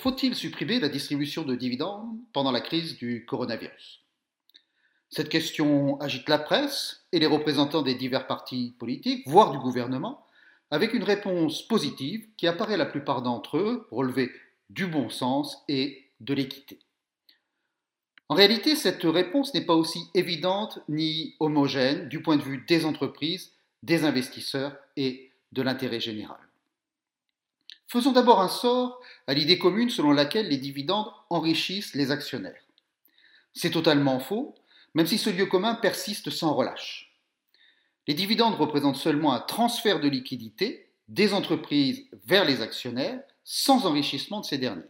faut-il supprimer la distribution de dividendes pendant la crise du coronavirus? Cette question agite la presse et les représentants des divers partis politiques, voire du gouvernement, avec une réponse positive qui apparaît la plupart d'entre eux relever du bon sens et de l'équité. En réalité, cette réponse n'est pas aussi évidente ni homogène du point de vue des entreprises, des investisseurs et de l'intérêt général. Faisons d'abord un sort à l'idée commune selon laquelle les dividendes enrichissent les actionnaires. C'est totalement faux, même si ce lieu commun persiste sans relâche. Les dividendes représentent seulement un transfert de liquidité des entreprises vers les actionnaires sans enrichissement de ces derniers.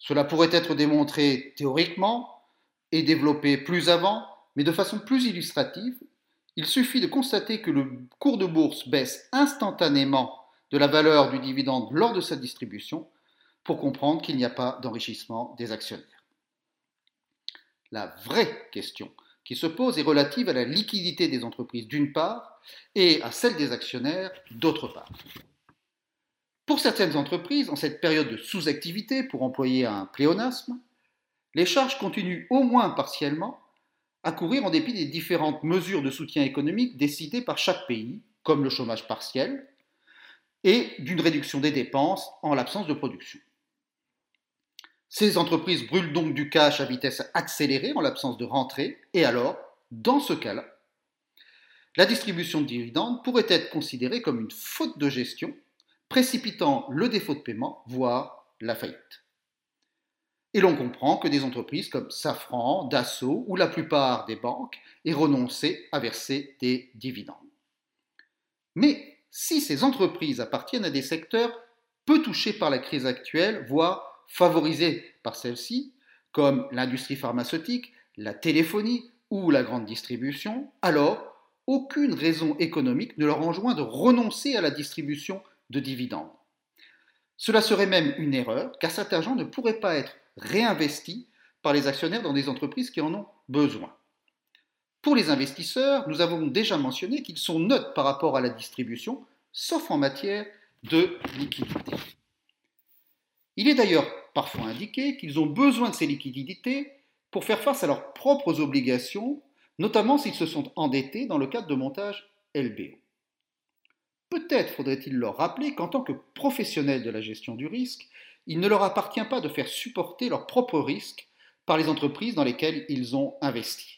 Cela pourrait être démontré théoriquement et développé plus avant, mais de façon plus illustrative, il suffit de constater que le cours de bourse baisse instantanément de la valeur du dividende lors de sa distribution pour comprendre qu'il n'y a pas d'enrichissement des actionnaires. La vraie question qui se pose est relative à la liquidité des entreprises d'une part et à celle des actionnaires d'autre part. Pour certaines entreprises, en cette période de sous-activité, pour employer un pléonasme, les charges continuent au moins partiellement à courir en dépit des différentes mesures de soutien économique décidées par chaque pays, comme le chômage partiel, et d'une réduction des dépenses en l'absence de production. Ces entreprises brûlent donc du cash à vitesse accélérée en l'absence de rentrée, et alors, dans ce cas-là, la distribution de dividendes pourrait être considérée comme une faute de gestion, précipitant le défaut de paiement, voire la faillite. Et l'on comprend que des entreprises comme Safran, Dassault ou la plupart des banques aient renoncé à verser des dividendes. Mais si ces entreprises appartiennent à des secteurs peu touchés par la crise actuelle, voire favorisés par celle-ci, comme l'industrie pharmaceutique, la téléphonie ou la grande distribution, alors aucune raison économique ne leur enjoint de renoncer à la distribution de dividendes. Cela serait même une erreur, car cet argent ne pourrait pas être réinvesti par les actionnaires dans des entreprises qui en ont besoin. Pour les investisseurs, nous avons déjà mentionné qu'ils sont neutres par rapport à la distribution, sauf en matière de liquidité. Il est d'ailleurs parfois indiqué qu'ils ont besoin de ces liquidités pour faire face à leurs propres obligations, notamment s'ils se sont endettés dans le cadre de montage LBO. Peut-être faudrait-il leur rappeler qu'en tant que professionnels de la gestion du risque, il ne leur appartient pas de faire supporter leurs propres risques par les entreprises dans lesquelles ils ont investi.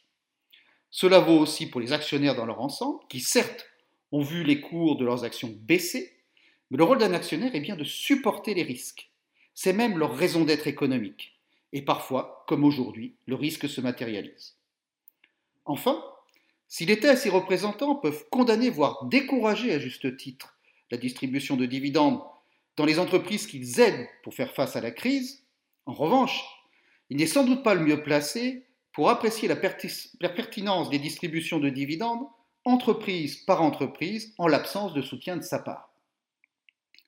Cela vaut aussi pour les actionnaires dans leur ensemble, qui certes ont vu les cours de leurs actions baisser, mais le rôle d'un actionnaire est bien de supporter les risques. C'est même leur raison d'être économique. Et parfois, comme aujourd'hui, le risque se matérialise. Enfin, si l'État et ses représentants peuvent condamner, voire décourager à juste titre, la distribution de dividendes dans les entreprises qu'ils aident pour faire face à la crise, en revanche, il n'est sans doute pas le mieux placé pour apprécier la, pertinence des distributions de dividendes entreprise par entreprise en l'absence de soutien de sa part.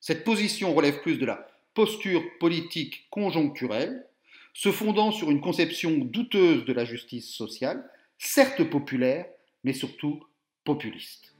Cette position relève plus de la posture politique conjoncturelle, se fondant sur une conception douteuse de la justice sociale, certes populaire, mais surtout populiste.